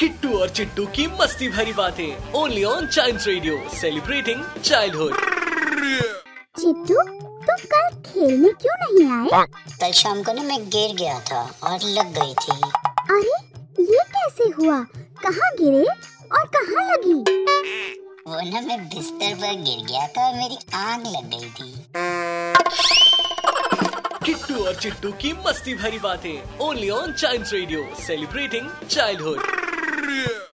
किट्टू और चिट्टू की मस्ती भरी बातें। Only on child radio celebrating childhood Chittu तुम कल खेलने क्यों नहीं आए? कल शाम को ना मैं गिर गया था और लग गई थी। अरे ये कैसे हुआ? कहाँ गिरे और कहाँ लगी? वो ना मैं बिस्तर पर गिर गया था और मेरी आग लग गई थी। किट्टू और चिट्टू की मस्ती भरी बातें। Only on child radio celebrating childhood Angry!